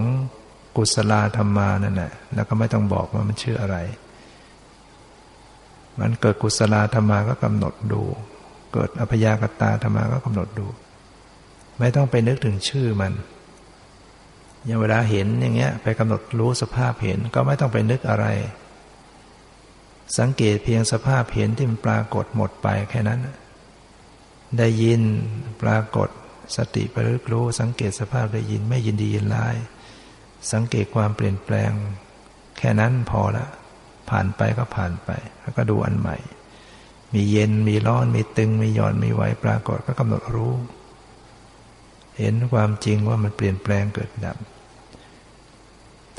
กุศลธรรมานั่นแหละแล้วก็ไม่ต้องบอกว่ามันชื่ออะไร มันเกิดกุศลธรรมาก็กำหนดดู เกิดอภยากตาธรรมาก็กำหนดดู ไม่ต้องไปนึกถึงชื่อมันอย่างเวลาเห็นอย่างเงี้ย ไปกำหนดรู้สภาพเห็นก็ไม่ต้องไปนึกอะไร สังเกตเพียงสภาพเห็นที่มันปรากฏหมดไปแค่นั้น ได้ยินปรากฏสติไปรึกรู้ สังเกตสภาพได้ยินไม่ยินดียินร้าย สังเกตความเปลี่ยนแปลง แค่นั้นพอละ ผ่านไปก็ผ่านไป แล้วก็ดูอันใหม่ มีเย็นมีร้อนมีตึง มีหย่อนมีไหวปรากฏก็กำหนดรู้ เห็นความจริงว่ามันเปลี่ยนแปลงเกิดดับ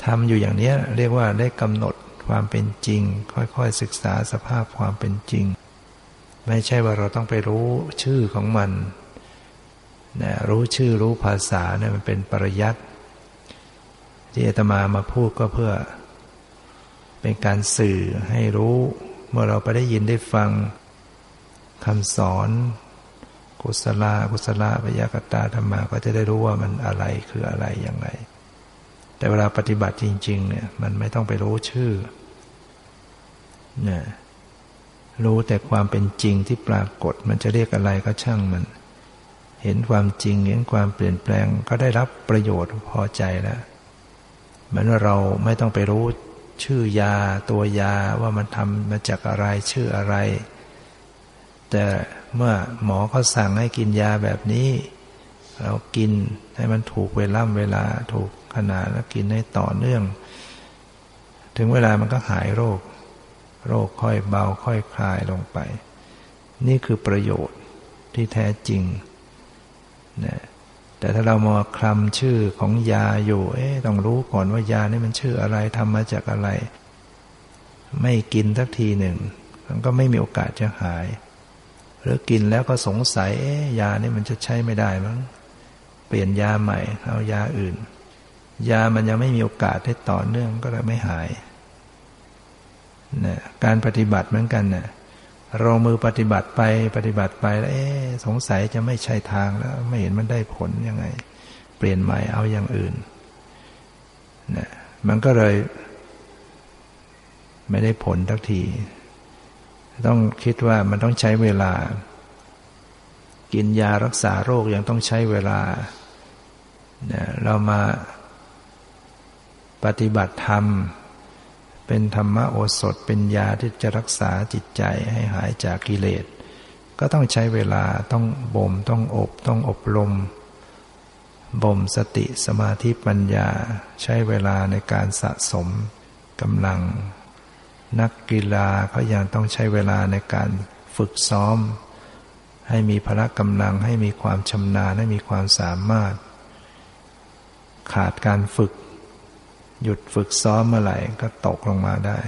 ทำอยู่อย่างนี้เรียกว่าได้กำหนดความเป็นจริง ค่อยๆศึกษาสภาพความเป็นจริง ไม่ใช่ว่าเราต้องไปรู้ชื่อของมันนะรู้ชื่อรู้ภาษาเนี่ยมันเป็นปริยัติที่อาตมามาพูดก็เพื่อ เป็นการสื่อให้รู้เมื่อเราไปได้ยินได้ฟังคำสอนกุศลากุศลาปยากตาธรรมาก็จะได้รู้ว่ามันอะไรคืออะไรอย่างไร แต่เวลาปฏิบัติจริง ๆ เนี่ยมันไม่ต้องไปรู้ชื่อนะรู้แต่ความเป็นจริงที่ปรากฏ มันจะเรียกอะไรก็ช่างมัน เห็นความจริงเห็นความเปลี่ยนแปลงก็ได้รับประโยชน์พอใจแล้วเหมือนว่าเราไม่ต้องไปรู้ ชื่อยาตัวยาว่ามันทำมาจากอะไรชื่ออะไร แต่เมื่อหมอเขาสั่งให้กินยาแบบนี้ เรากินให้มันถูกเวล่ำเวลาถูกขนาดแล้วกินให้ต่อเนื่อง ถึงเวลามันก็หายโรค โรคค่อยเบาค่อยคลายลงไป นี่คือประโยชน์ที่แท้จริงนะ แต่ถ้าเรามาคลำชื่อของยาอยู่ เอ๊ต้องรู้ก่อนว่ายานี่มันชื่ออะไรทำมาจากอะไร ไม่กินสักทีหนึ่ง มันก็ไม่มีโอกาสจะหาย หรือกินแล้วก็สงสัย เอ๊ยานี่มันจะใช้ไม่ได้มั้งเปลี่ยนยาใหม่ เอายาอื่น ยามันยังไม่มีโอกาสให้ต่อเนื่องก็เลยไม่หายนะการปฏิบัติเหมือนกันนะ่ะ เรามือปฏิบัติไปปฏิบัติไปแล้วเอ๊สงสัยจะไม่ใช่ทางแล้ว ไม่เห็นมันได้ผลยังไง เปลี่ยนใหม่เอาอย่างอื่นนะมันก็เลย ไม่ได้ผลทักที ต้องคิดว่ามันต้องใช้เวลา กินยารักษาโรคยังต้องใช้เวลาเรามาปฏิบัติธรรม เป็นธรรมโอสถเป็นยาที่จะรักษาจิตใจให้หายจากกิเลส ก็ต้องใช้เวลาต้องบ่มต้องอบต้องอบรมบ่มสติสมาธิปัญญาใช้เวลาในการสะสมกำลัง นักกีฬาเขายังต้องใช้เวลาในการฝึกซ้อม ให้มีพละกำลังให้มีความชำนาญให้มีความสามารถ ขาดการฝึก หยุดฝึกซ้อมเมื่อไหร่ก็ตกลงมาได้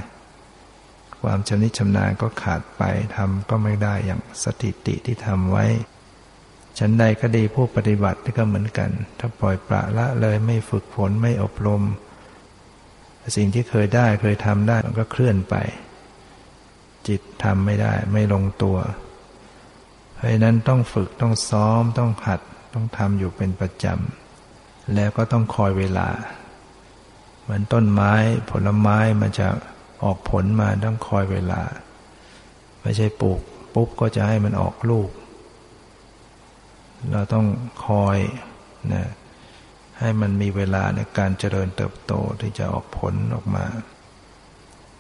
ความชำนิชำนาญก็ขาดไปทำก็ไม่ได้อย่างสถิติที่ทำไว้ฉันใดก็ดีผู้ปฏิบัติก็เหมือนกัน ถ้าปล่อยปละละเลยไม่ฝึกฝนไม่อบรม สิ่งที่เคยได้เคยทำได้มันก็เคลื่อนไป จิตทำไม่ได้ไม่ลงตัว เพราะนั้นต้องฝึกต้องซ้อมต้องหัดต้องทำอยู่เป็นประจำ แล้วก็ต้องคอยเวลา เหมือนต้นไม้ผลไม้มันจะออกผลมาต้องคอยเวลา ไม่ใช่ปลูกปุ๊บก็จะให้มันออกลูก เราต้องคอยนะให้มันมีเวลาในการเจริญเติบโตที่จะออกผลออกมา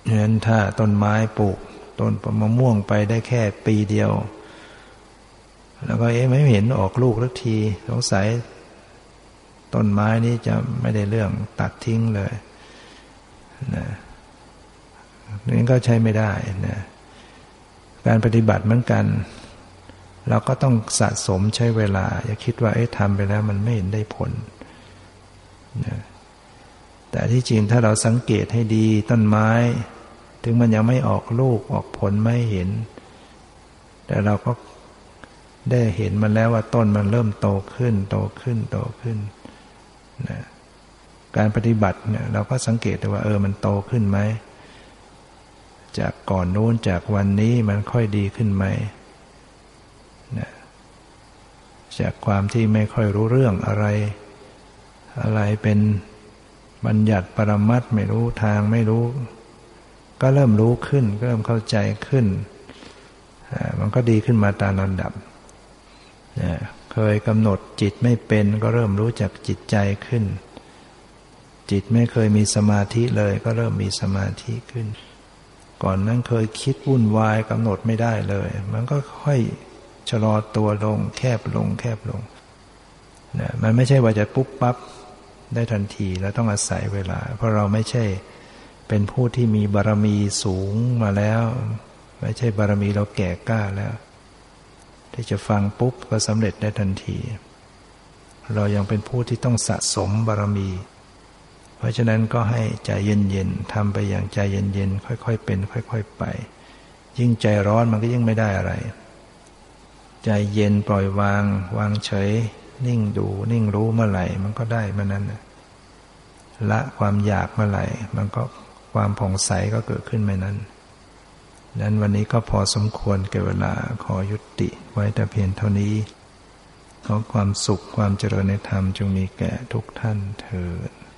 ฉะนั้นถ้าต้นไม้ปลูกต้นมะม่วงไปได้แค่ปีเดียว แล้วก็เอ๊ะไม่เห็นออกลูกสักที สงสัย ต้นไม้นี้จะไม่ได้เรื่องตัดทิ้งเลยนะนี่ก็ใช้ไม่ได้นะการปฏิบัติเหมือนกัน เราก็ต้องสะสมใช้เวลา อย่าคิดว่าเอ๊ะทำไปแล้วมันไม่เห็นได้ผลนะแต่ที่จริงถ้าเราสังเกตให้ดีต้นไม้ ถึงมันยังไม่ออกลูกออกผลไม่เห็น แต่เราก็ได้เห็นมันแล้วว่าต้นมันเริ่มโตขึ้น โตขึ้นโตขึ้นนะการปฏิบัติเนี่ยเราก็สังเกตได้ว่า เออมันโตขึ้นไหม จากก่อนโน้นจากวันนี้มันค่อยดีขึ้นไหมนะจากความที่ไม่ค่อยรู้เรื่องอะไร อะไรเป็นบัญญัติปรมัตไม่รู้ทางไม่รู้ ก็เริ่มรู้ขึ้นก็เริ่มเข้าใจขึ้น มันก็ดีขึ้นมาตามลำดับ เคยกำหนดจิตไม่เป็นก็เริ่มรู้จักจิตใจขึ้น จิตไม่เคยมีสมาธิเลยก็เริ่มมีสมาธิขึ้น ก่อนนั้นเคยคิดวุ่นวายกำหนดไม่ได้เลย มันก็ค่อยชะลอตัวลง แคบลง แคบลงนะมันไม่ใช่ว่าจะปุ๊บปั๊บได้ทันทีแล้วต้องอาศัยเวลา เพราะเราไม่ใช่เป็นผู้ที่มีบารมีสูงมาแล้ว ไม่ใช่บารมีเราแก่กล้าแล้ว ที่จะฟังปุ๊บก็สำเร็จได้ทันที เรายังเป็นผู้ที่ต้องสะสมบารมี เพราะฉะนั้นก็ให้ใจเย็นๆทำไปอย่างใจเย็นๆค่อยๆเป็น ค่อย ๆไป ยิ่งใจร้อนมันก็ยิ่งไม่ได้อะไร ใจเย็นปล่อยวาง วางเฉย นิ่งดูนิ่งรู้เมื่อไหร่ มันก็ได้เมื่อนั้นละความอยากเมื่อไหร่ มันก็ความผ่องใสก็เกิดขึ้นเมื่อนั้น นั้นวันนี้ก็พอสมควรเก่เวลาขอยุติไว้แต่เพียงเท่านี้ ขอความสุขความเจริญในธรรมจงมีแก่ทุกท่านเถิด